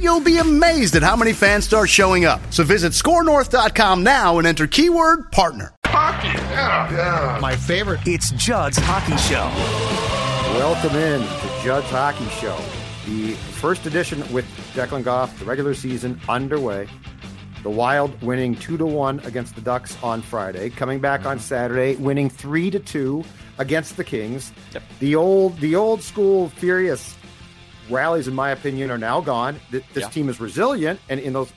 you'll be amazed at how many fans start showing up. So visit skornorth.com now and enter keyword partner. Hockey, yeah, yeah. My favorite. It's Judd's Hockey Show. Welcome in to Judd's Hockey Show, the first edition with Declan Goff, the regular season underway. The Wild winning two to one against the Ducks on Friday, coming back on Saturday, winning three to two against the Kings. Yep. The old, the old school furious rallies, in my opinion, are now gone. This Yeah. team is resilient, and in those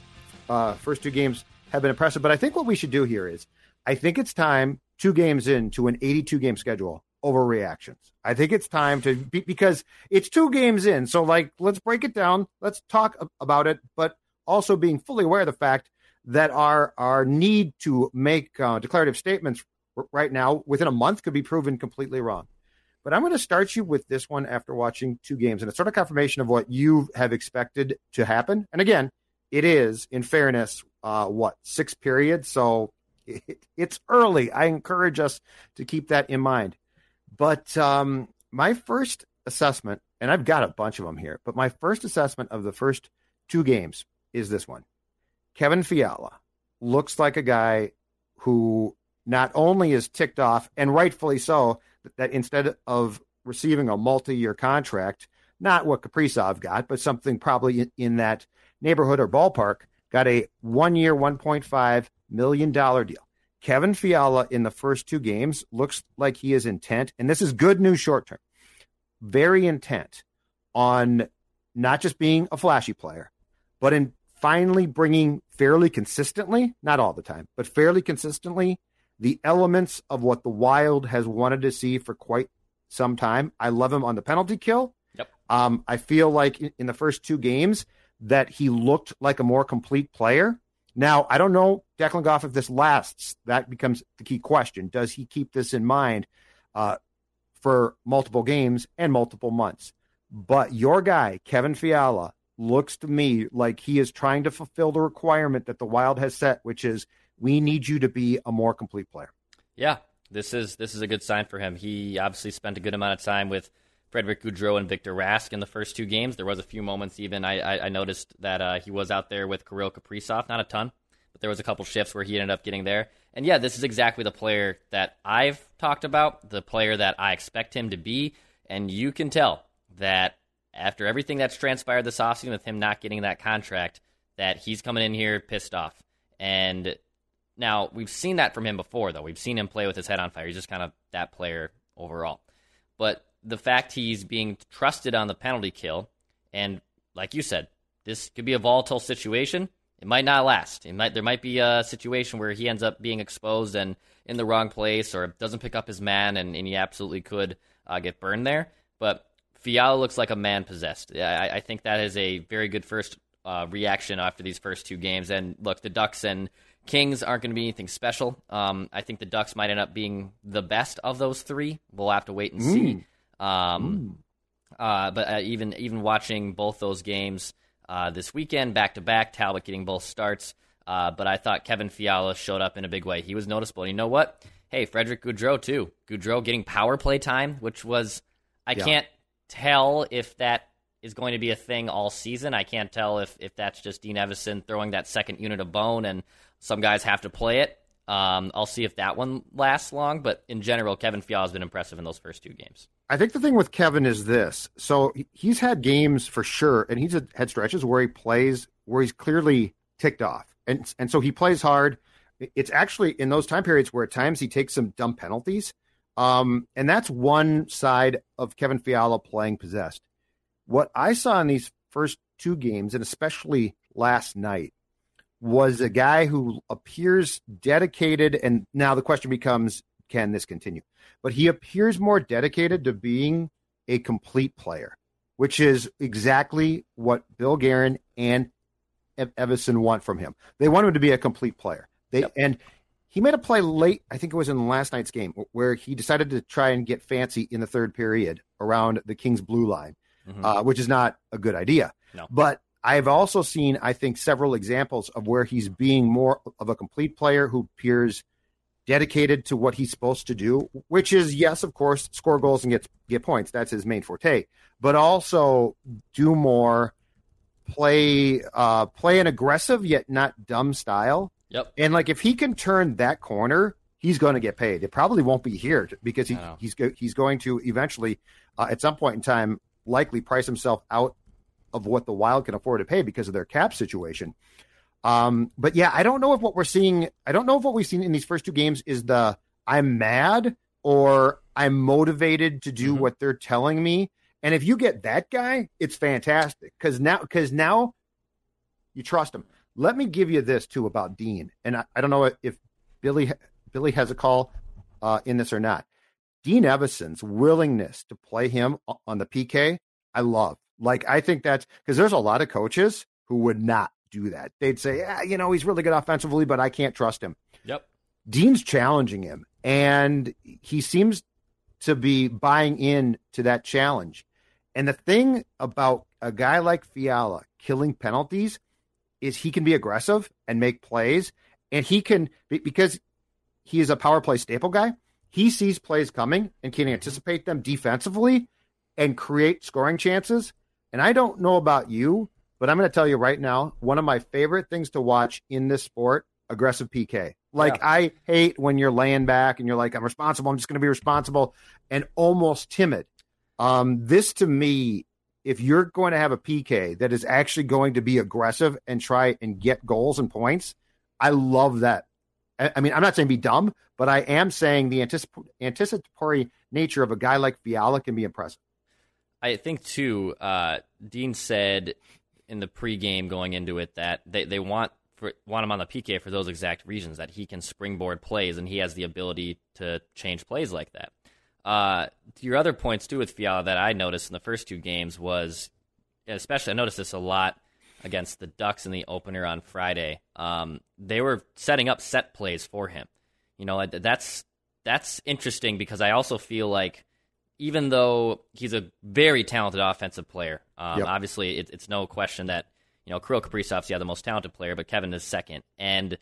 uh, first two games have been impressive. But I think what we should do here is, I think it's time two games into an 82 game schedule overreactions. I think it's time to be, because it's two games in. So like, let's break it down. Let's talk about it, but also being fully aware of the fact that our our need to make uh, declarative statements right now within a month could be proven completely wrong. But I'm going to start you with this one after watching two games, and it's sort of confirmation of what you have expected to happen. And again, it is, in fairness, uh, what six periods, so it, it's early. I encourage us to keep that in mind. But um, my first assessment, and I've got a bunch of them here, but my first assessment of the first two games is this one. Kevin Fiala looks like a guy who not only is ticked off, and rightfully so, that instead of receiving a multi year contract, not what Kaprizov got, but something probably in, that neighborhood or ballpark, got a one year, $1.5 million deal. Kevin Fiala in the first two games looks like he is intent, and this is good news short term, very intent on not just being a flashy player, but in finally bringing fairly consistently, not all the time, but fairly consistently, the elements of what the Wild has wanted to see for quite some time. I love him on the penalty kill. Yep. Um, I feel like in, in the first two games that he looked like a more complete player. Now, I don't know, Declan Goff, if this lasts. That becomes the key question. Does he keep this in mind uh, for multiple games and multiple months? But your guy, Kevin Fiala, looks to me like he is trying to fulfill the requirement that the Wild has set, which is we need you to be a more complete player. Yeah, this is this is a good sign for him. He obviously spent a good amount of time with Frederick Gaudreau and Victor Rask in the first two games. There was a few moments even I, I, I noticed that uh, he was out there with Kirill Kaprizov, not a ton, but there was a couple shifts where he ended up getting there. And yeah, this is exactly the player that I've talked about, the player that I expect him to be. And you can tell that after everything that's transpired this offseason with him not getting that contract, that he's coming in here pissed off. And now we've seen that from him before, though. We've seen him play with his head on fire. He's just kind of that player overall. But the fact he's being trusted on the penalty kill, and like you said, this could be a volatile situation. It might not last. It might there might be a situation where he ends up being exposed and in the wrong place, or doesn't pick up his man, and, and he absolutely could uh, get burned there. But Fiala looks like a man possessed. I, I think that is a very good first uh, reaction after these first two games. And look, the Ducks and Kings aren't going to be anything special. Um, I think the Ducks might end up being the best of those three. We'll have to wait and see. Um, uh, but uh, even even watching both those games uh, this weekend, back to back, Talbot getting both starts. Uh, but I thought Kevin Fiala showed up in a big way. He was noticeable. And you know what? Hey, Frederick Gaudreau too. Gaudreau getting power play time, which was I Yeah. can't tell if that is going to be a thing all season. I can't tell if if that's just Dean Evason throwing that second unit of bone, and some guys have to play it. Um, I'll see if that one lasts long. But in general, Kevin Fiala has been impressive in those first two games. I think the thing with Kevin is this. So he's had games for sure, and he's had stretches where he plays where he's clearly ticked off, and and so he plays hard. it's actually in those time periods where at times he takes some dumb penalties. Um, and that's one side of Kevin Fiala playing possessed. What I saw in these first two games, and especially last night, was a guy who appears dedicated. And now the question becomes can this continue? But he appears more dedicated to being a complete player, which is exactly what Bill Guerin and Evason want from him. They want him to be a complete player. They yep. and he made a play late. I think it was in last night's game where he decided to try and get fancy in the third period around the Kings blue line, mm-hmm. uh, which is not a good idea. No. But I've also seen, I think, several examples of where he's being more of a complete player who appears dedicated to what he's supposed to do, which is yes, of course, score goals and get get points. That's his main forte. But also do more, play uh, play an aggressive yet not dumb style. Yep. And like if he can turn that corner, he's going to get paid. It probably won't be here because he, he's he's going to eventually, uh, at some point in time, likely price himself out of what the Wild can afford to pay because of their cap situation. Um, but yeah, I don't know if what we're seeing, I don't know if what we've seen in these first two games is the I'm mad or I'm motivated to do mm-hmm. what they're telling me. And if you get that guy, it's fantastic because now, because now you trust him. Let me give you this too about Dean, and I, I don't know if Billy Billy has a call uh, in this or not. Dean Evason's willingness to play him on the PK, I love. Like I think that's because there's a lot of coaches who would not do that. They'd say, yeah, you know, he's really good offensively, but I can't trust him. Yep. Dean's challenging him, and he seems to be buying in to that challenge. And the thing about a guy like Fiala killing penalties is he can be aggressive and make plays, and he can because he is a power play staple guy. He sees plays coming and can mm-hmm. anticipate them defensively and create scoring chances. And I don't know about you, but I'm going to tell you right now, one of my favorite things to watch in this sport, aggressive PK. Like yeah. I hate when you're laying back and you're like, I'm responsible. I'm just going to be responsible and almost timid. Um, this to me, if you're going to have a PK that is actually going to be aggressive and try and get goals and points, I love that. I mean, I'm not saying be dumb, but I am saying the anticip- anticipatory nature of a guy like Fiala can be impressive. I think too. Uh, Dean said in the pregame going into it that they, they want for, want him on the PK for those exact reasons that he can springboard plays and he has the ability to change plays like that. Uh, your other points too with Fiala that I noticed in the first two games was, especially I noticed this a lot against the Ducks in the opener on Friday. Um, they were setting up set plays for him. You know that's that's interesting because I also feel like even though he's a very talented offensive player, um, yep. obviously it, it's no question that you know Kirill Kaprizov's yeah the most talented player, but Kevin is second, and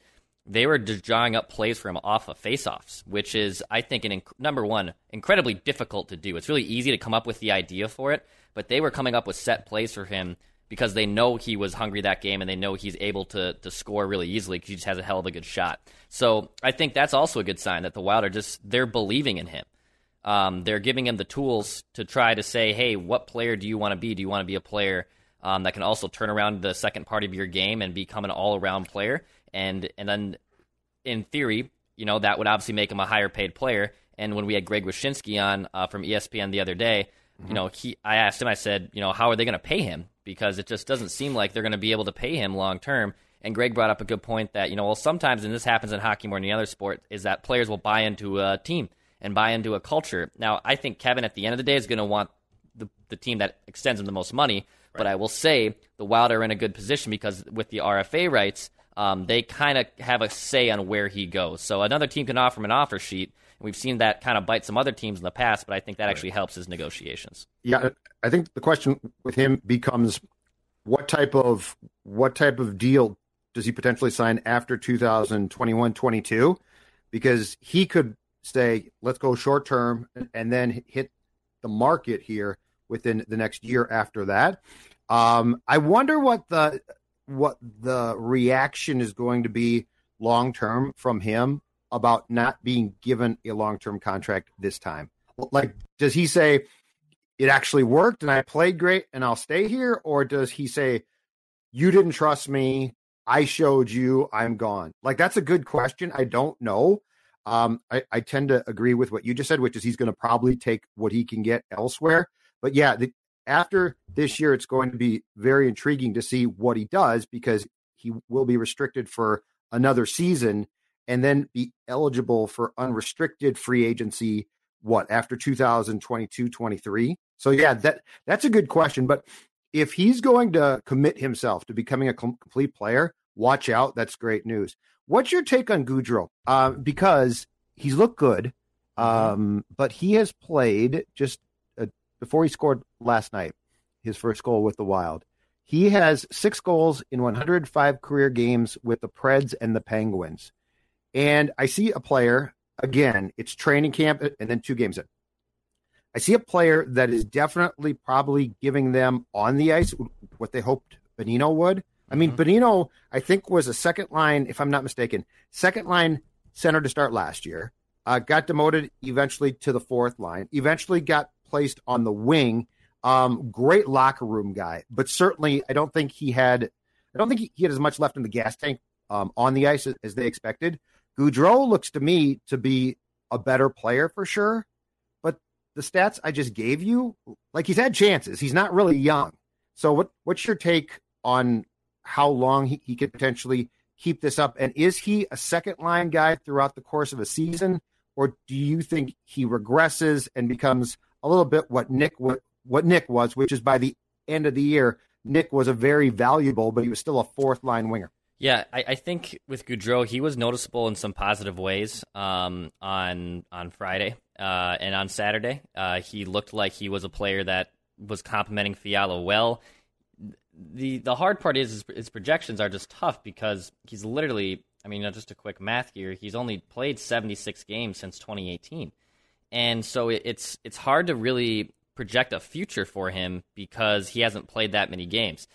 they were just drawing up plays for him off of faceoffs, which is I think an inc- number one incredibly difficult to do. It's really easy to come up with the idea for it, but they were coming up with set plays for him because they know he was hungry that game and they know he's able to to score really easily because he just has a hell of a good shot. So I think that's also a good sign that the Wild are just they're believing in him. Um, they're giving him the tools to try to say, hey, what player do you want to be? Do you want to be a player um, that can also turn around the second part of your game and become an all around player? And and then in theory, you know that would obviously make him a higher paid player. And when we had Greg Wyshynski on uh, from ESPN the other day, mm-hmm. you know, he I asked him, I said, you know, how are they going to pay him? Because it just doesn't seem like they're going to be able to pay him long term. And Greg brought up a good point that you know, well, sometimes, and this happens in hockey more than any other sport, is that players will buy into a team and buy into a culture. Now, I think Kevin at the end of the day is going to want the, the team that extends him the most money. Right. But I will say the Wild are in a good position because with the RFA rights, um, they kind of have a say on where he goes. So another team can offer him an offer sheet. We've seen that kind of bite some other teams in the past, but I think that actually helps his negotiations. Yeah, I think the question with him becomes what type of what type of deal does he potentially sign after 2021-22 because he could say, let's go short term and then hit the market here within the next year after that. Um, I wonder what the what the reaction is going to be long term from him about not being given a long term contract this time. Like, does he say it actually worked and I played great and I'll stay here, or does he say you didn't trust me I showed you, I'm gone? Like that's a good question. I don't know. Um, I, I tend to agree with what you just said, which is he's going to probably take what he can get elsewhere. But yeah, the, after this year, it's going to be very intriguing to see what he does because he will be restricted for another season and then be eligible for unrestricted free agency what after 2022 23 so yeah that that's a good question. But if he's going to commit himself to becoming a complete player watch out. That's great news what's your take on Gaudreau? Uh, because he's looked good um, but he has played just uh, before he scored last night his first goal with the wild he has six goals in 105 career games with the preds and the penguins and I see a player, again, it's training camp and then two games in. I see a player that is definitely probably giving them on the ice what they hoped Bonino would. I mean, mm-hmm. Bonino, I think, was a second line, if I'm not mistaken, second line center to start last year. Uh, got demoted eventually to the fourth line, eventually got placed on the wing. Um, great locker room guy, but certainly I don't think he had, I don't think he, he had as much left in the gas tank um, on the ice as, as they expected. Gaudreau looks to me to be a better player for sure, but the stats I just gave you, like he's had chances. He's not really young. So what what's your take on how long he, he could potentially keep this up? And is he a second line guy throughout the course of a season? Or do you think he regresses and becomes a little bit what Nick what, what Nick was, which is by the end of the year, Nick was a very valuable, but he was still a fourth line winger. Yeah, I, I, think with Gaudreau, he was noticeable in some positive ways um, on on Friday uh, and on Saturday. Uh, he looked like he was a player that was complimenting Fiala well. The The hard part is his, his, projections are just tough because he's literally. I mean, just a quick math here. He's only played seventy six games since twenty eighteen, and so it, it's it's hard to really project a future for him because he hasn't played that many games.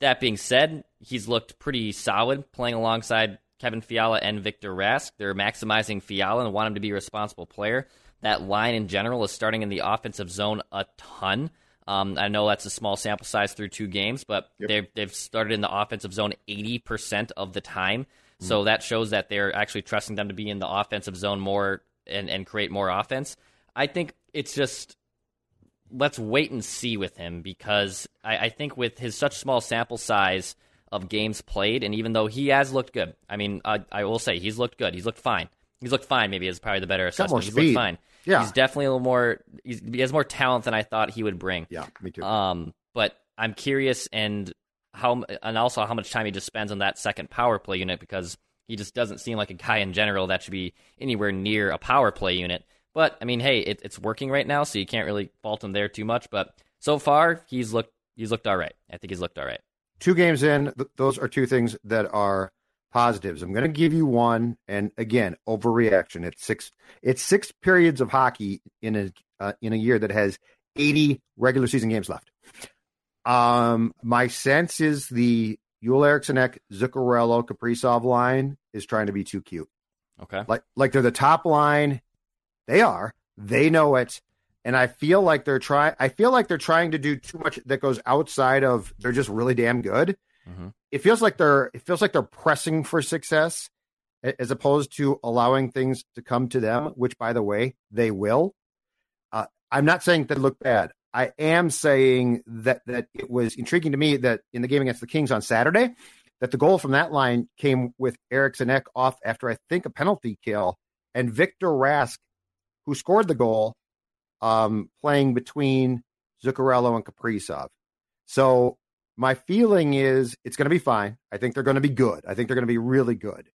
That being said, he's looked pretty solid playing alongside Kevin Fiala and Victor Rask. They're maximizing Fiala and want him to be a responsible player. That line in general is starting in the offensive zone a ton. Um, I know that's a small sample size through two games, but yep. they've they've started in the offensive zone eighty percent of the time. Mm-hmm. So that shows that they're actually trusting them to be in the offensive zone more and, and create more offense. I think it's just let's wait and see with him because I, I, think with his such small sample size of games played, and even though he has looked good, I mean, I, I will say he's looked good. He's looked fine. He's looked fine. Maybe is probably the better assessment. He's looked fine. Yeah, he's definitely a little more. he has more talent than I thought he would bring. Yeah, me too. Um, but I'm curious and how and also how much time he just spends on that second power play unit because he just doesn't seem like a guy in general that should be anywhere near a power play unit. But I mean, hey, it, it's working right now, so you can't really fault him there too much. But so far, he's looked he's looked all right. I think he's looked all right. Two games in, th- those are two things that are positives. I'm going to give you one, and again, overreaction. It's six. It's six periods of hockey in a uh, in a year that has 80 regular season games left. Um, my sense is the Joel Eriksson Ek, Zuccarello, Kaprizov line is trying to be too cute. Okay, like like they're the top line they are. They know it. And I feel like they're trying I feel like they're trying to do too much that goes outside of they're just really damn good. Mm-hmm. It feels like they're it feels like they're pressing for success as opposed to allowing things to come to them, which by the way, they will. Uh, I'm not saying they look bad. I am saying that that it was intriguing to me that in the game against the Kings on Saturday, that the goal from that line came with Eriksson Ek off after I think a penalty kill, and Victor Rask who scored the goal, um, playing between Zuccarello and Kaprizov. So my feeling is it's going to be fine. I think they're going to be good. I think they're going to be really good.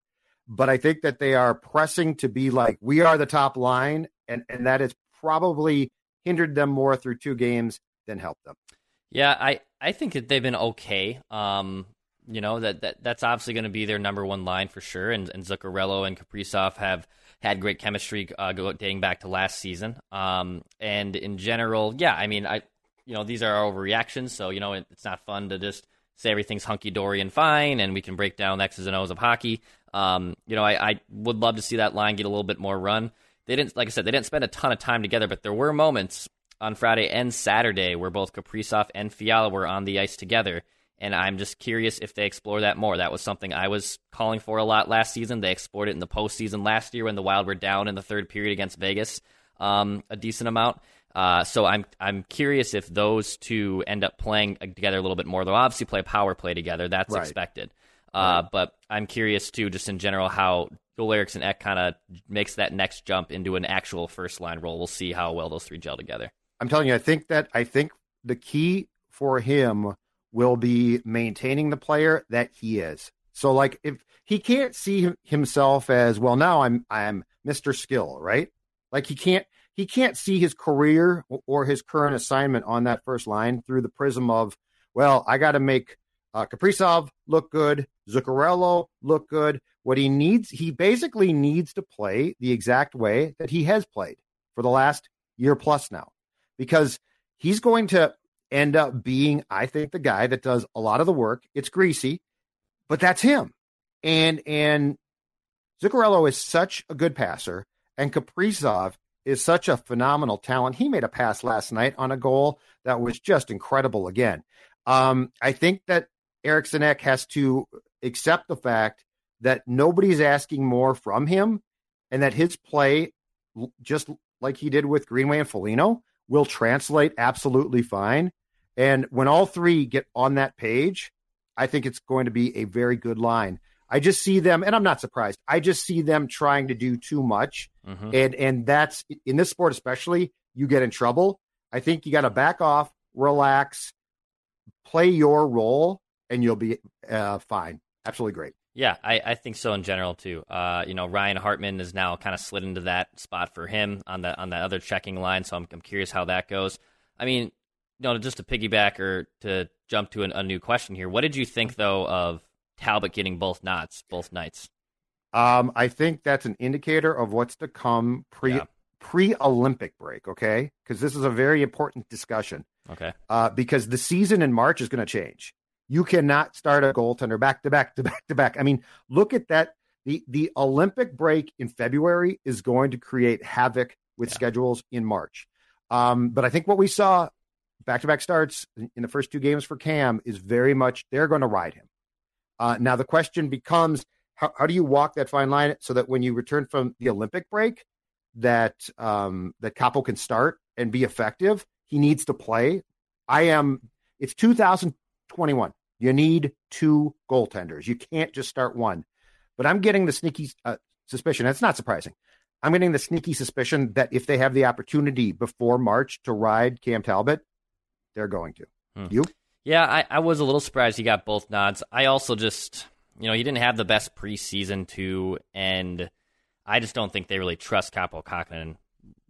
But I think that they are pressing to be like, we are the top line, and, and that has probably hindered them more through two games than helped them. Yeah, I, I think that they've been okay. Um, you know, that, that that's obviously going to be their number one line for sure. And, and Zuccarello and Kaprizov have – had great chemistry uh, dating back to last season. Um, and in general, yeah, I mean, I, you know, these are our overreactions, so you know, it, it's not fun to just say everything's hunky dory and fine, and we can break down X's and O's of hockey. Um, you know, I, I would love to see that line get a little bit more run. They didn't, like I said, they didn't spend a ton of time together, but there were moments on Friday and Saturday where both Kaprizov and Fiala were on the ice together, And I'm just curious if they explore that more. That was something I was calling for a lot last season. They explored it in the postseason last year when the Wild were down in the third period against Vegas um, a decent amount. Uh, so I'm I'm curious if those two end up playing together a little bit more. They'll obviously play power play together. That's Right. expected. Uh, But I'm curious too, just in general, how Joel Eriksson Ek kind of makes that next jump into an actual first line role. We'll see how well those three gel together. I'm telling you, I think that I think the key for him will be maintaining the player that he is. So like if he can't see himself as well now I'm I'm Mr. Skill, right? Like he can't he can't see his career or his current assignment on that first line through the prism of well, I got to make uh, Kaprizov look good, Zuccarello look good. What he needs, he basically needs to play the exact way that he has played for the last year plus now, because he's going to end up being, I think, the guy that does a lot of the work. It's greasy, but that's him. And and Zuccarello is such a good passer, and Kaprizov is such a phenomenal talent. He made a pass last night on a goal that was just incredible again. Um, I think that Eriksson Ek has to accept the fact that nobody's asking more from him and that his play, just like he did with Greenway and Foligno, will translate absolutely fine. And when all three get on that page, I think it's going to be a very good line. I just see them, and I'm not surprised. I just see them trying to do too much, Mhm. and and that's in this sport especially. You get in trouble. I think you got to back off, relax, play your role, and you'll be uh, fine. Absolutely great. Yeah, I, I think so in general too. Uh, you know, Ryan Hartman is now kind of slid into that spot for him on the on that other checking line. So I'm I'm curious how that goes. I mean, you know, just to piggyback or to jump to an, a new question here. What did you think though of Talbot getting both knots both nights? Um, I think that's an indicator of what's to come pre Yeah. pre Olympic break. Okay, because this is a very important discussion. Okay, uh, because the season in March is going to change. You cannot start a goaltender back to back to back to back. I mean, look at that. The the Olympic break in February is going to create havoc with Yeah. schedules in March. Um, but I think what we saw back to back starts in in the first two games for Cam is very much they're going to ride him. Uh, now the question becomes how, how do you walk that fine line so that when you return from the Olympic break, that um, that Kaapo can start and be effective. He needs to play. I am. It's 2021. You need two goaltenders. You can't just start one. But I'm getting the sneaky uh, suspicion. That's not surprising. I'm getting the sneaky suspicion that if they have the opportunity before March to ride Cam Talbot, they're going to. Hmm. You? Yeah, I, I was a little surprised he got both nods. I also just you know he didn't have the best preseason too, and I just don't think they really trust Kaapo Kähkönen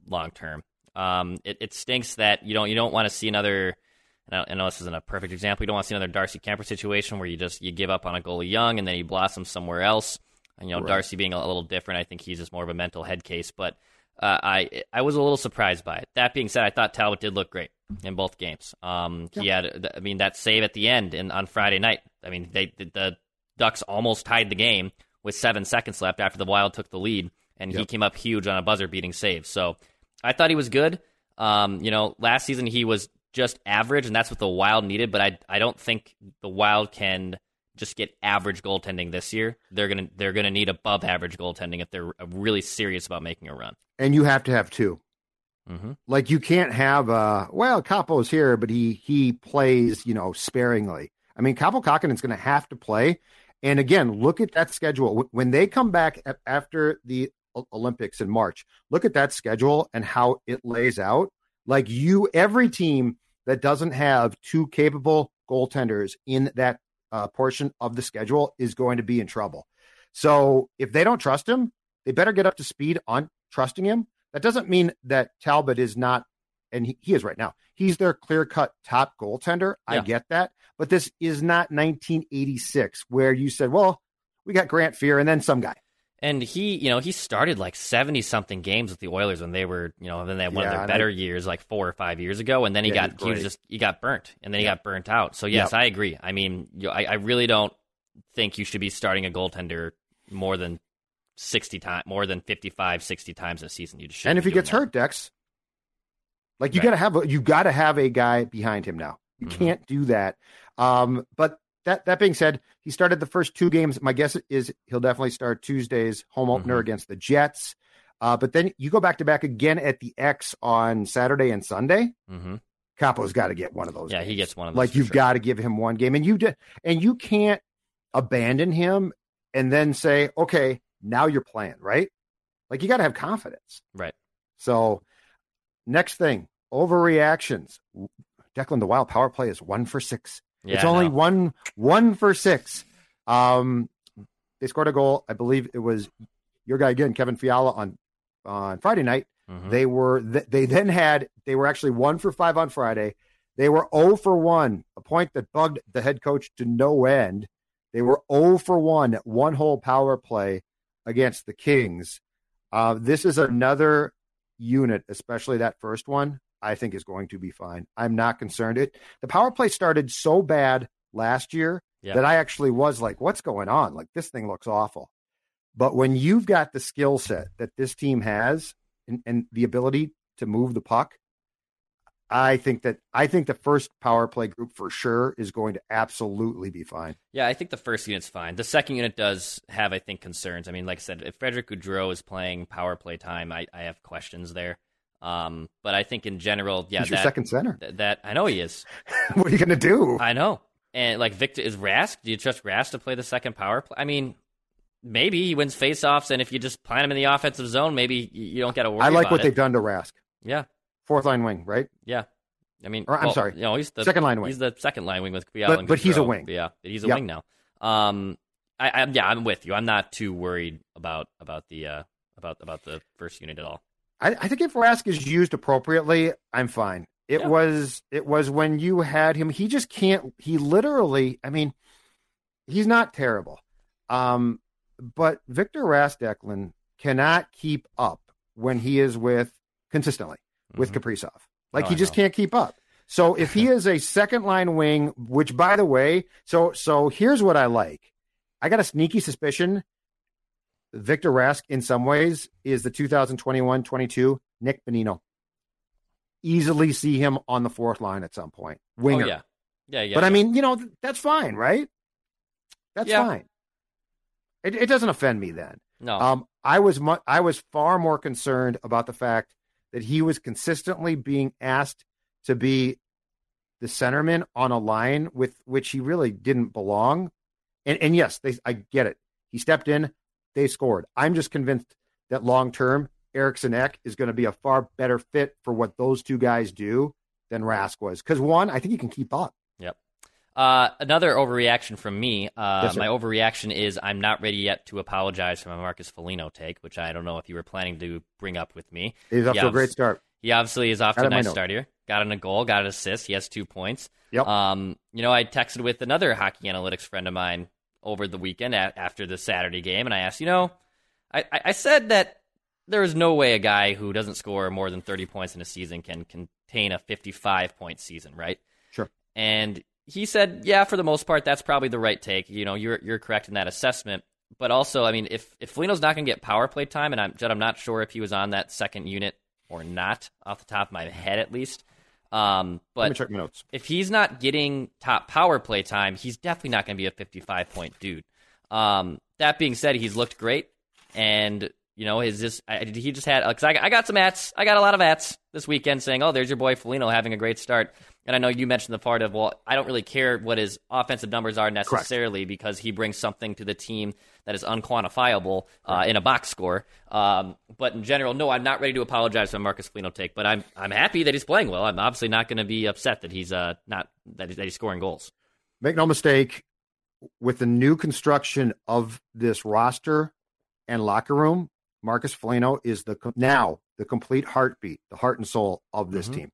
long term. Um, it, it stinks that you don't you don't want to see another. and I know this isn't a perfect example. You don't want to see another Darcy Kuemper situation where you just you give up on a goalie young and then he blossoms somewhere else. And you know, Right. Darcy being a, a little different, I think he's just more of a mental head case. But uh, I I was a little surprised by it. That being said, I thought Talbot did look great in both games. Um, he had, I mean, that save at the end in, on Friday night. I mean, they the, the Ducks almost tied the game with seven seconds left after the Wild took the lead, and he came up huge on a buzzer-beating save. So I thought he was good. Um, you know, last season he was just average, and that's what the Wild needed. But I I don't think the Wild can just get average goaltending this year. They're gonna they're gonna need above average goaltending if they're really serious about making a run. And you have to have two. Mm-hmm. Like you can't have uh well, Kaapo's here, but he he plays, you know, sparingly. I mean, Capo going to have to play. And again, look at that schedule. When they come back after the Olympics in March, look at that schedule and how it lays out. Like you, every team that doesn't have two capable goaltenders in that uh, portion of the schedule is going to be in trouble. So if they don't trust him, they better get up to speed on trusting him. That doesn't mean that Talbot is not, and he, he is right now. He's their clear cut top goaltender. I get that. But this is not 1986 where you said, well, we got Grant Fuhr and then some guy. And he, you know, he started like seventy something games with the Oilers when they were, you know, then they had one Yeah, of their better I- years, like four or five years ago, and then he Yeah, got he was just he got burnt, and then he got burnt out. So yes. I agree. I mean, you, I, I really don't think you should be starting a goaltender more than sixty times, more than 55, 60 times a season. You just and if he gets that. hurt, Dex, like you Right. gotta have a, you gotta have a guy behind him now. You Mhm. can't do that. Um, but that that being said, he started the first two games. My guess is he'll definitely start Tuesday's home opener Mhm. against the Jets. Uh, but then you go back to back again at the X on Saturday and Sunday. hmm Kaapo's got to get one of those. Yeah, he gets one of those. like you've sure. got to give him one game, and you did, and you can't abandon him and then say, okay, now you're playing, right? Like you got to have confidence. Right. So, next thing, overreactions. Declan, the Wild power play is one for six. Yeah, it's only know. one one for six. Um, they scored a goal. I believe it was your guy again, Kevin Fiala on on Friday night. Mhm. They were they then had they were actually one for five on Friday. They were 0 for one, a point that bugged the head coach to no end. They were 0 for one, one whole power play against the Kings. Uh, this is another unit, especially that first one. I think is going to be fine. I'm not concerned. It the power play started so bad last year Yeah. that I actually was like, "What's going on? Like this thing looks awful." But when you've got the skill set that this team has and, and the ability to move the puck, I think that I think the first power play group for sure is going to absolutely be fine. Yeah, I think the first unit's fine. The second unit does have, I think, concerns. I mean, like I said, if Frederick Gaudreau is playing power play time, I, I have questions there. Um, but I think in general, yeah, He's your that, second center. th- that I know he is. what are you going to do? I know. And like Victor is Rask. Do you trust Rask to play the second power play? I mean, maybe he wins faceoffs, and if you just plant him in the offensive zone, maybe you don't get to worry. I like what it. they've done to Rask. Yeah, Fourth line wing, right? yeah. I mean, Or, I'm well, sorry, You know, he's the second line wing. He's the second line wing with Kwiatkowski But- and but he's a wing. Yeah, he's a Yep. wing now. Um, I, I yeah, I'm with you. I'm not too worried about about the uh about about the first unit at all. I, I think if Rask is used appropriately, I'm fine. It Yeah. was it was when you had him. He just can't. He literally. I mean, he's not terrible. Um, but Victor Rask, Declan, cannot keep up when he is with consistently with Mhm. Kaprizov. Like Oh, he just can't keep up. So if he is a second line wing, which by the way, so so here's what I like. I got a sneaky suspicion Victor Rask in some ways is the 2021-22 Nick Bonino. Easily see him on the fourth line at some point. Winger. Oh yeah, yeah, yeah. but I mean, you know, that's fine, right? That's Yeah. fine. It, it doesn't offend me then. no, Um, I was mu- I was far more concerned about the fact that he was consistently being asked to be the centerman on a line with which he really didn't belong. And and yes, they I get it. He stepped in, they scored. I'm just convinced that long term, Eriksson Ek is going to be a far better fit for what those two guys do than Rask was. Because one, I think he can keep up. Yep. Uh, another overreaction from me. Uh, Yes, my overreaction is I'm not ready yet to apologize for my Marcus Foligno take, which I don't know if you were planning to bring up with me. He's up Yeah, to a great start. He obviously is off to a nice start here. Got in a goal, got an assist. He has two points. Yep. Um, you know, I texted with another hockey analytics friend of mine over the weekend a- after the Saturday game, and I asked, you know, I, I said that there is no way a guy who doesn't score more than 30 points in a season can contain a 55 point season, right? Sure. And he said, yeah, for the most part, that's probably the right take. You know, you're you're correct in that assessment. But also, I mean, if if Foligno's not going to get power play time, and I'm Judd, I'm not sure if he was on that second unit or not, off the top of my head at least. Um, Let me but check my notes. if he's not getting top power play time, he's definitely not going to be a 55 point dude. Um, that being said, he's looked great, and you know, his just I, he just had because I, I got some ads. I got a lot of ads this weekend saying, "Oh, there's your boy Foligno having a great start." And I know you mentioned the part of, well, I don't really care what his offensive numbers are necessarily because he brings something to the team that is unquantifiable uh, in a box score. Um, but in general, no, I'm not ready to apologize for Marcus Foligno take, but I'm I'm happy that he's playing well. I'm obviously not going to be upset that he's uh not that, that he's scoring goals. make no mistake, with the new construction of this roster and locker room, Marcus Foligno is the now the complete heartbeat, the heart and soul of this Mhm. team.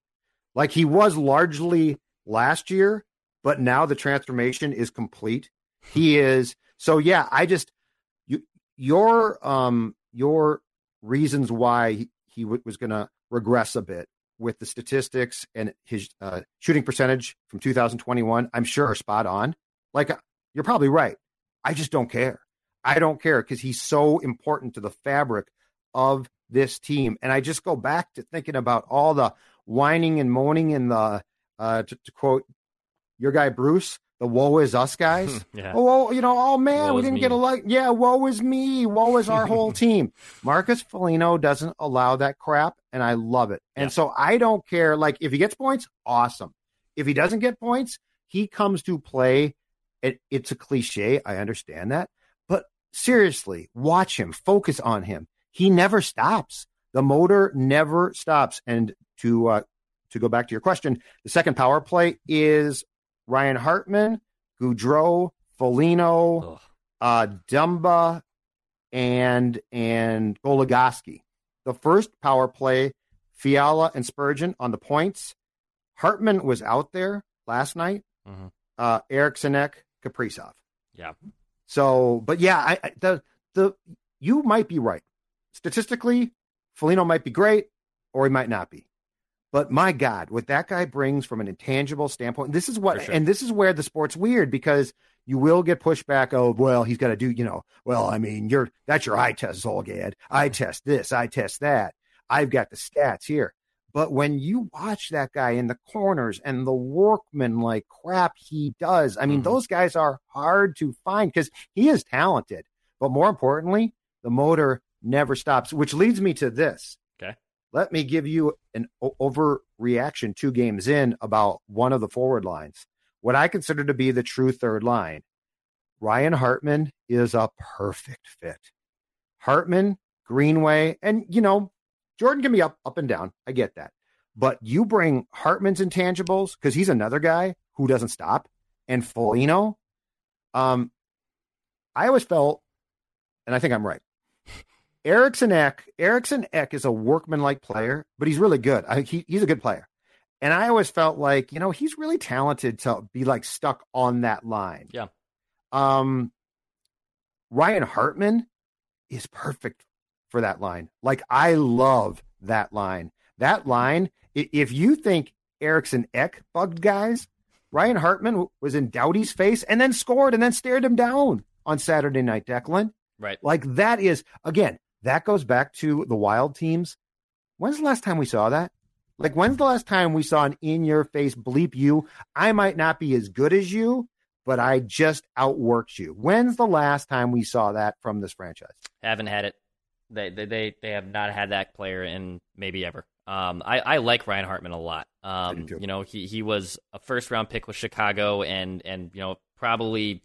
Like he was largely last year, but now the transformation is complete. He is so yeah. I just you your um your reasons why he, he w- was going to regress a bit with the statistics and his uh, shooting percentage from 2021, I'm sure are spot on. Like you're probably right. I just don't care. I don't care because he's so important to the fabric of this team. And I just go back to thinking about all the whining and moaning and the uh, to, to quote your guy Bruce, the woe is us guys. Yeah. Oh, you know, oh man, Woe we didn't me. get a like. Yeah, woe is me. Woe is our whole team. Marcus Foligno doesn't allow that crap, and I love it. And Yeah. so I don't care. Like if he gets points, awesome. If he doesn't get points, he comes to play. It, it's a cliche. I understand that, but seriously, watch him. Focus on him. He never stops. The motor never stops. And to uh, to go back to your question, the second power play is Ryan Hartman, Gaudreau, Foligno, Ugh. uh, Dumba, and and Goligoski. The first power play, Fiala and Spurgeon on the points. Hartman was out there last night. Mhm. Uh, Eriksson Ek, Kaprizov. Yeah. So, but yeah, I, I the the you might be right. Statistically, Foligno might be great, or he might not be. But my God, what that guy brings from an intangible standpoint, this is what, sure. and this is where the sport's weird because you will get pushback. Oh, well, he's got to do, you know, well, I mean, you're that's your eye test, Zulgad. I test this, I test that. I've got the stats here. But when you watch that guy in the corners and the workman like crap he does, I mean, Mhm. those guys are hard to find because he is talented. But more importantly, the motor never stops, which leads me to this. Okay. Let me give you an overreaction two games in about one of the forward lines. What I consider to be the true third line. Ryan Hartman is a perfect fit. Hartman, Greenway, and you know, Jordan can be up up and down. I get that. But you bring Hartman's intangibles because he's another guy who doesn't stop, and Foligno. Um, I always felt, and I think I'm right. Eriksson Ek, Eriksson Ek is a workmanlike player, but he's really good. I, he, he's a good player. And I always felt like, you know, he's really talented to be like stuck on that line. Yeah. Um, Ryan Hartman is perfect for that line. Like I love that line. That line, if you think Eriksson Ek bugged guys, Ryan Hartman was in Doughty's face and then scored and then stared him down on Saturday night, Declan. Right. Like that is again, that goes back to the wild teams. When's the last time we saw that? Like when's the last time we saw an in your face bleep you? I might not be as good as you, but I just outworked you. When's the last time we saw that from this franchise? Haven't had it. They they they, they have not had that player in maybe ever. Um, I, I like Ryan Hartman a lot. Um, you know, he he was a first round pick with Chicago, and and you know probably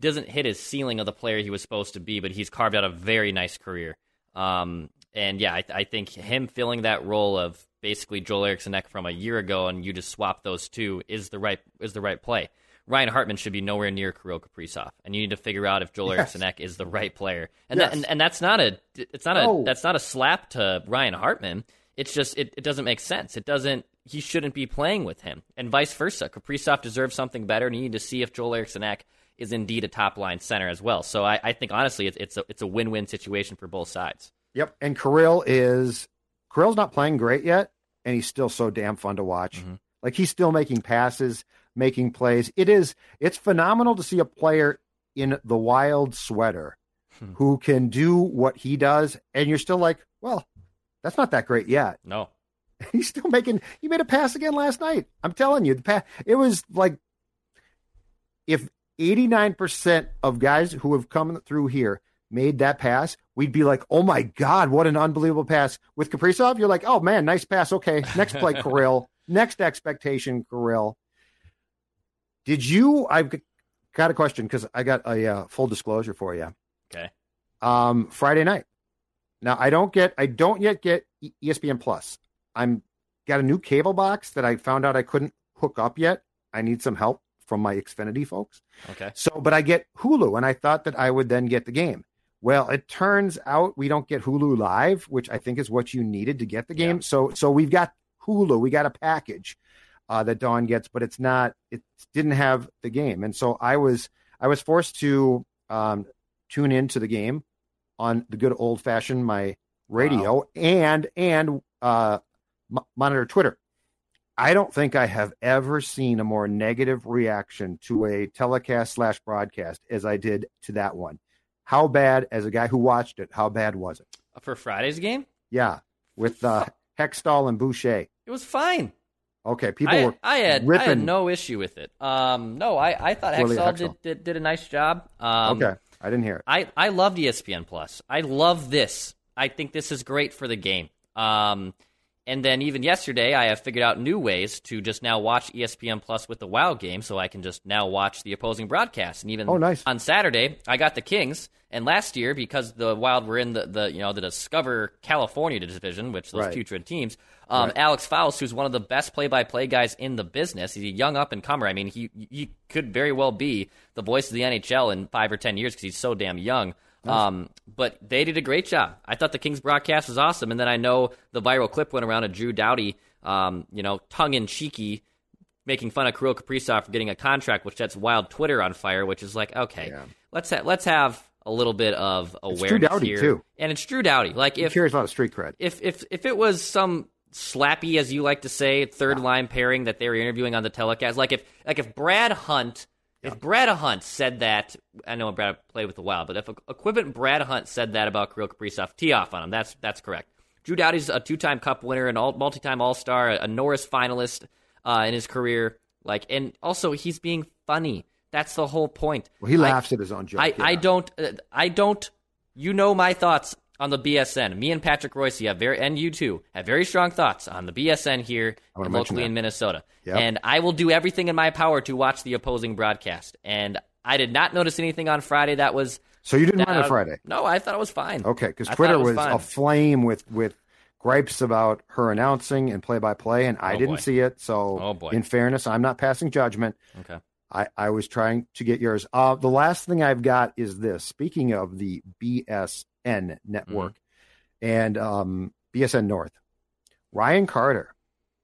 doesn't hit his ceiling of the player he was supposed to be, but he's carved out a very nice career. Um, and yeah, I, I think him filling that role of basically Joel Eriksson Ek from a year ago, and you just swap those two is the right is the right play. Ryan Hartman should be nowhere near Kirill Kaprizov, and you need to figure out if Joel Yes. Eriksson Ek is the right player. And, Yes. that, and and that's not a it's not a No. that's not a slap to Ryan Hartman. It's just it, it doesn't make sense. It doesn't he shouldn't be playing with him, and vice versa. Kaprizov deserves something better, and you need to see if Joel Eriksson Ek is indeed a top line center as well. So I, I think honestly, it's it's a it's a win win situation for both sides. Yep. And Kirill is Kirill's not playing great yet, and he's still so damn fun to watch. Mhm. Like he's still making passes, making plays. It is it's phenomenal to see a player in the wild sweater Hmm. who can do what he does, and you're still like, well, that's not that great yet. No, He's still making. He made a pass again last night. I'm telling you, the pass. It was like if 89 percent of guys who have come through here made that pass, we'd be like, oh my god, what an unbelievable pass. With Kaprizov, you're like, oh man, nice pass. Okay, next play, Kirill. Next expectation, Kirill. Did you? I've got a question because I got a uh, full disclosure for you okay, um, Friday night. Now I don't get I don't yet get ESPN Plus. I'm got a new cable box that I found out I couldn't hook up yet. I need some help from my Xfinity folks. okay, So, but I get Hulu, and I thought that I would then get the game. Well, it turns out we don't get Hulu live, which I think is what you needed to get the game. Yeah. So, so we've got Hulu. We got a package uh, that Dawn gets, but it's not. It didn't have the game, and so I was I was forced to um, tune into the game on the good old fashioned my radio and and uh, m- monitor Twitter. I don't think I have ever seen a more negative reaction to a telecast slash broadcast as I did to that one. How bad, as a guy who watched it, how bad was it? for Friday's game, Yeah, with uh, Hextall and Boucher. it was fine. Okay, people I, were I had ripping. I had no issue with it. Um, no, I, I thought Hexall Hextall. did, did did a nice job. Um, okay, I didn't hear it. I, I loved ESPN Plus. I love this. I think this is great for the game. Um, and then even yesterday, I have figured out new ways to just now watch ESPN Plus with the Wild game, so I can just now watch the opposing broadcast. And even Oh, nice. on Saturday, I got the Kings. And last year, because the Wild were in the, the you know the Discover California division, which those Right. putrid teams, um, Alex Faust, who's one of the best play-by-play guys in the business, he's a young up-and-comer. I mean, he he could very well be the voice of the NHL in five or ten years because he's so damn young. Um, but they did a great job. I thought the Kings broadcast was awesome, and then I know the viral clip went around of Drew Doughty, um, you know, tongue in cheeky, making fun of Kirill Kaprizov for getting a contract, which sets wild Twitter on fire. Which is like, okay, Yeah. let's ha- let's have a little bit of Drew awareness Doughty, here, too. and it's Drew Doughty. Like if He if cares about street cred. if if if it was some slappy, as you like to say, third line pairing that they were interviewing on the telecast, like if like if Brad Hunt, if Brad Hunt said that, I know Brad played with the Wild, but if equivalent Brad Hunt said that about Kirill Kaprizov, tee off on him. That's that's correct. Drew Doughty's a two-time Cup winner, an all multi-time All-Star, a Norris finalist uh, in his career. Like, and also he's being funny. That's the whole point. Well, he I- laughs at his own joke. I, I don't uh, I don't you know my thoughts on the BSN. Me and Patrick Royce have very and you too have very strong thoughts on the BSN here and locally that. in Minnesota. Yep. And I will do everything in my power to watch the opposing broadcast. And I did not notice anything on Friday that was So you didn't mind uh, it Friday? No, I thought it was fine. Okay, because Twitter it was, aflame with with gripes about her announcing and play by play, and I Oh, didn't boy. see it. So, Oh, boy. in fairness, I'm not passing judgment. Okay. I, I was trying to get yours. Uh, the last thing I've got is this. Speaking of the BSN network Mm-hmm. and um, BSN North, Ryan Carter,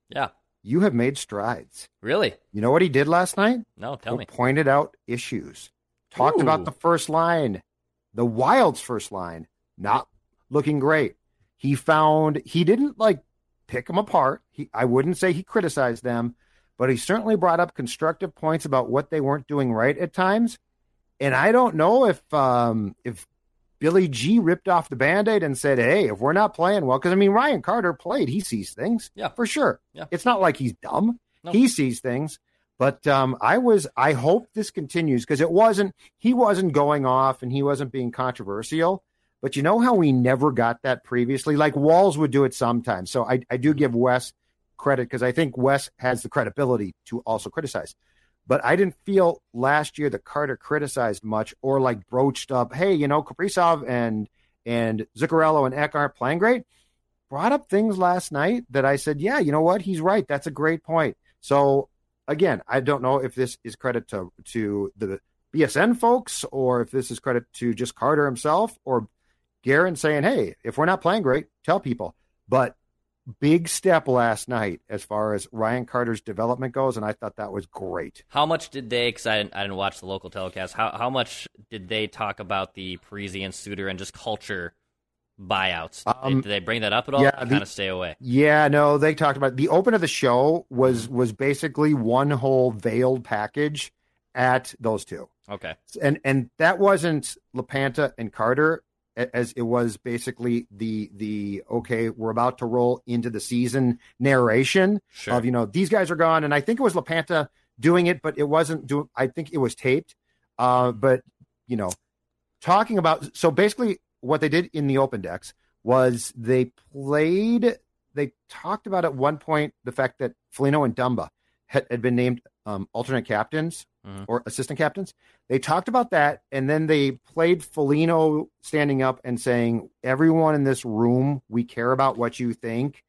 Yeah. you have made strides. Really? You know what he did last night? No, tell He me. Pointed out issues. Talked Ooh. about the first line, the Wild's first line, not looking great. He found he didn't like pick them apart. He I wouldn't say he criticized them, but he certainly brought up constructive points about what they weren't doing right at times. And I don't know if um if Billy G ripped off the band-aid and said, Hey, if we're not playing well, because I mean Ryan Carter played, he sees things. Yeah. For sure. Yeah. It's not like he's dumb. No. He sees things. But um, I was, I hope this continues because it wasn't, he wasn't going off and he wasn't being controversial. But you know how we never got that previously? Like Walz would do it sometimes. So I, I do give Wes credit because I think Wes has the credibility to also criticize. But I didn't feel last year that Carter criticized much or like broached up, hey, you know, Kaprizov and and Zuccarello and Ek aren't playing great. Brought up things last night that I said, yeah, you know what? He's right. That's a great point. So again, I don't know if this is credit to to the BSN folks or if this is credit to just Carter himself or Guerin saying, "Hey, if we're not playing great, tell people." But big step last night as far as Ryan Carter's development goes, and I thought that was great. How much did they? Because I didn't, I didn't watch the local telecast. How how much did they talk about the Parise and Suter and just culture buyouts? Um, did they bring that up at all? yeah, I kind of stay away. Yeah, no, they talked about the open of the show was was basically one whole veiled package at those two. Okay. and and that wasn't LaPanta and Carter as it was basically the the okay we're about to roll into the season narration Sure. of you know these guys are gone. And I think it was LaPanta doing it but it wasn't doing I think it was taped. Uh but you know talking about so basically what they did in the open decks was they played they talked about at one point the fact that Foligno and Dumba had, had been named um, alternate captains Mhm. or assistant captains. They talked about that, and then they played Foligno standing up and saying, "Everyone in this room, we care about what you think."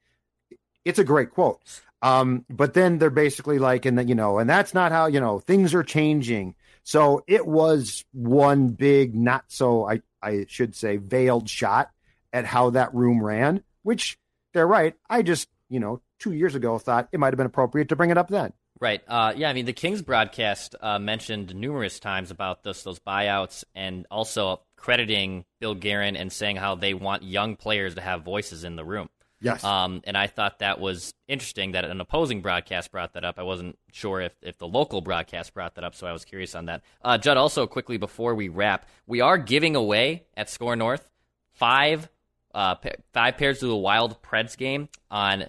It's a great quote. Um, but then they're basically like, and you know, and that's not how you know things are changing. So it was one big, not so I I should say veiled shot at how that room ran. Which they're right. I just you know two years ago thought it might have been appropriate to bring it up then. Right. Uh, yeah. I mean, the Kings broadcast uh, mentioned numerous times about this, those buyouts, and also crediting Bill Guerin and saying how they want young players to have voices in the room. Yes. Um, and I thought that was interesting that an opposing broadcast brought that up. I wasn't sure if, if the local broadcast brought that up, so I was curious on that. Uh, Judd, also quickly before we wrap, we are giving away at SKOR North five uh, pa- five pairs to the Wild Preds game on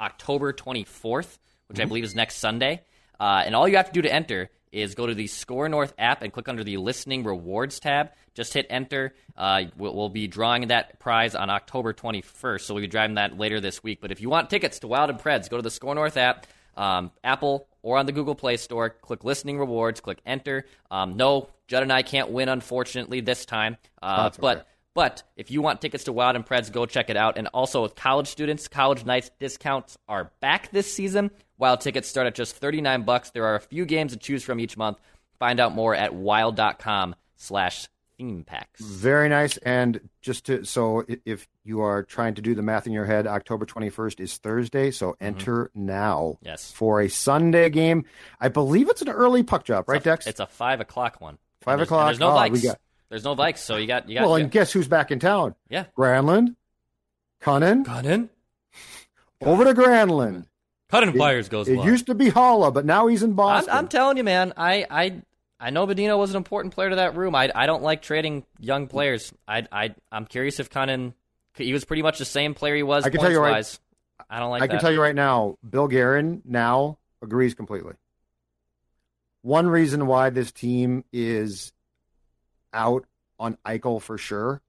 October 24th, which which I believe is next Sunday. Uh, and all you have to do to enter is go to the SKOR North app and click under the Listening Rewards tab. Just hit enter. Uh, we'll, we'll be drawing that prize on October 21st, so we'll be driving that later this week. But if you want tickets to Wild and Preds, go to the SKOR North app, um, Apple or on the Google Play Store. Click Listening Rewards, click enter. Um, no, Judd and I can't win, unfortunately, this time. Uh, That's but okay. but if you want tickets to Wild and Preds, go check it out. And also with college students, college nights discounts are back this season. Wild tickets start at just 39 bucks. There are a few games to choose from each month. Find out more at wild.com slash theme packs. Very nice. And just to so if you are trying to do the math in your head, October 21st is Thursday, so enter now. Mm-hmm. Yes. For a Sunday game. I believe it's an early puck job, right, Dex? It's a five o'clock one. Five And there's- o'clock? There's no Oh, Vikes. we got- There's no Vikes, so you got you got. well, you and guess who's back in town? yeah. Granlund, Kunin, Cut over to Granlund. Cut in Flyers goes It live. used to be Haula, but now he's in I'm, Boston. I'm telling you, man. I, I I know Bedino was an important player to that room. I, I don't like trading young players. I I I'm curious if Kunin. He was pretty much the same player he was I can tell you right- I don't like I that. can tell you right now, Bill Guerin now agrees completely. One reason why this team is out on Eichel for sure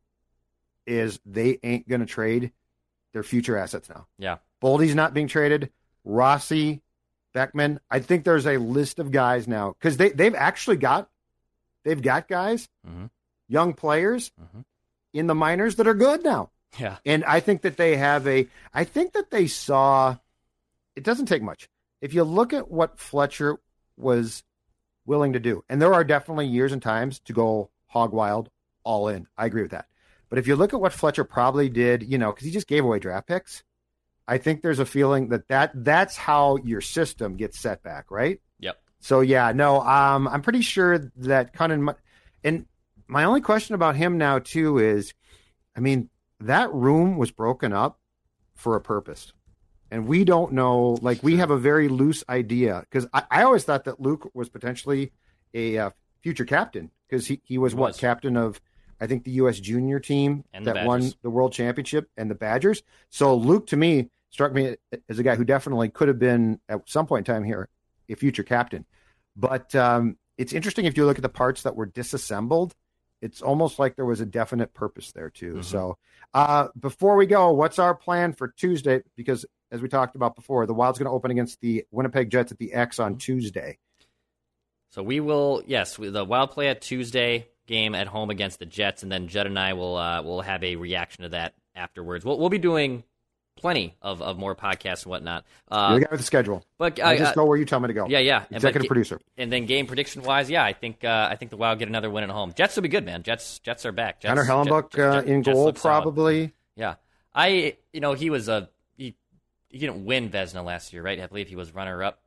is they ain't going to trade their future assets now. Yeah. Boldy's not being traded. Rossi, Beckman. I think there's a list of guys now because they they've actually got they've got guys, Mhm. young players Mhm. in the minors that are good now. Yeah. And I think that they have a, I think that they saw, it doesn't take much. If you look at what Fletcher was willing to do, and there are definitely years and times to go hog wild, all in. I agree with that. But if you look at what Fletcher probably did, you know, because he just gave away draft picks, I think there's a feeling that, that that's how your system gets set back, right? Yep. So yeah, no, um, I'm pretty sure that Kunin, mu- and my only question about him now too is, I mean, that room was broken up for a purpose, and we don't know. Like we have a very loose idea because I, I always thought that Luke was potentially a uh, future captain because he he was, what Was. captain of I think the U.S. junior team that won the world championship and the Badgers. So Luke to me struck me as a guy who definitely could have been at some point in time here a future captain. But um, it's interesting if you look at the parts that were disassembled. It's almost like there was a definite purpose there too. So uh, before we go, what's our plan for Tuesday? Because as we talked about before, the Wild's going to open against the Winnipeg Jets at the X on Tuesday. So we will, yes, the Wild play a Tuesday game at home against the Jets, and then Judd and I will uh, will have a reaction to that afterwards. We'll, we'll be doing plenty of, of more podcasts and whatnot. You're Uh, the guy with the schedule. but I uh, just uh, go where you tell me to go. yeah, yeah, And- but Executive producer. And then game prediction wise, yeah, I think uh, I think the Wild get another win at home. Jets will be good, man. Jets Jets are back. Jets, Connor Hellebuyck Jet- uh, in Jets goal, look solid. probably. Yeah, I you know he was a he he didn't win Vezina last year, right? I believe he was runner up.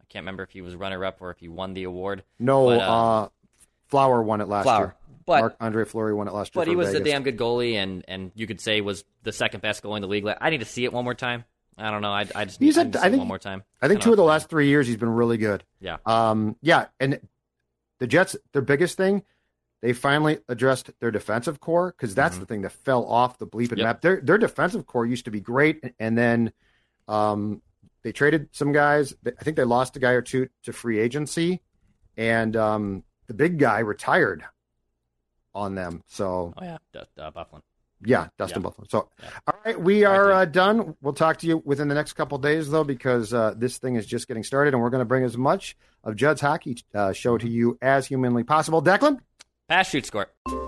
I can't remember if he was runner up or if he won the award. No, But, Flower won it last Flower. year. But- Marc-Andre Fleury won it last year. But he was Vegas. a damn good goalie, and and you could say was the second best goalie in the league. I need to see it one more time. I don't know. I, I just need, He's I had- need to I see it think- one more time. I think two of the last three years he's been really good. Yeah. Um, yeah, and the Jets, their biggest thing, they finally addressed their defensive core because that's the thing that fell off the bleeping Yep. map. Their their defensive core used to be great, and then um, they traded some guys. I think they lost a guy or two to free agency, and um, the big guy retired on them. So Oh yeah, D- uh, Byfuglien. yeah, Dustin Yeah. Buffalo. So, Yeah. all right, we are uh, done. We'll talk to you within the next couple days, though, because uh, this thing is just getting started, and we're going to bring as much of Judd's hockey uh, show to you as humanly possible. Declan, Pass, shoot, score.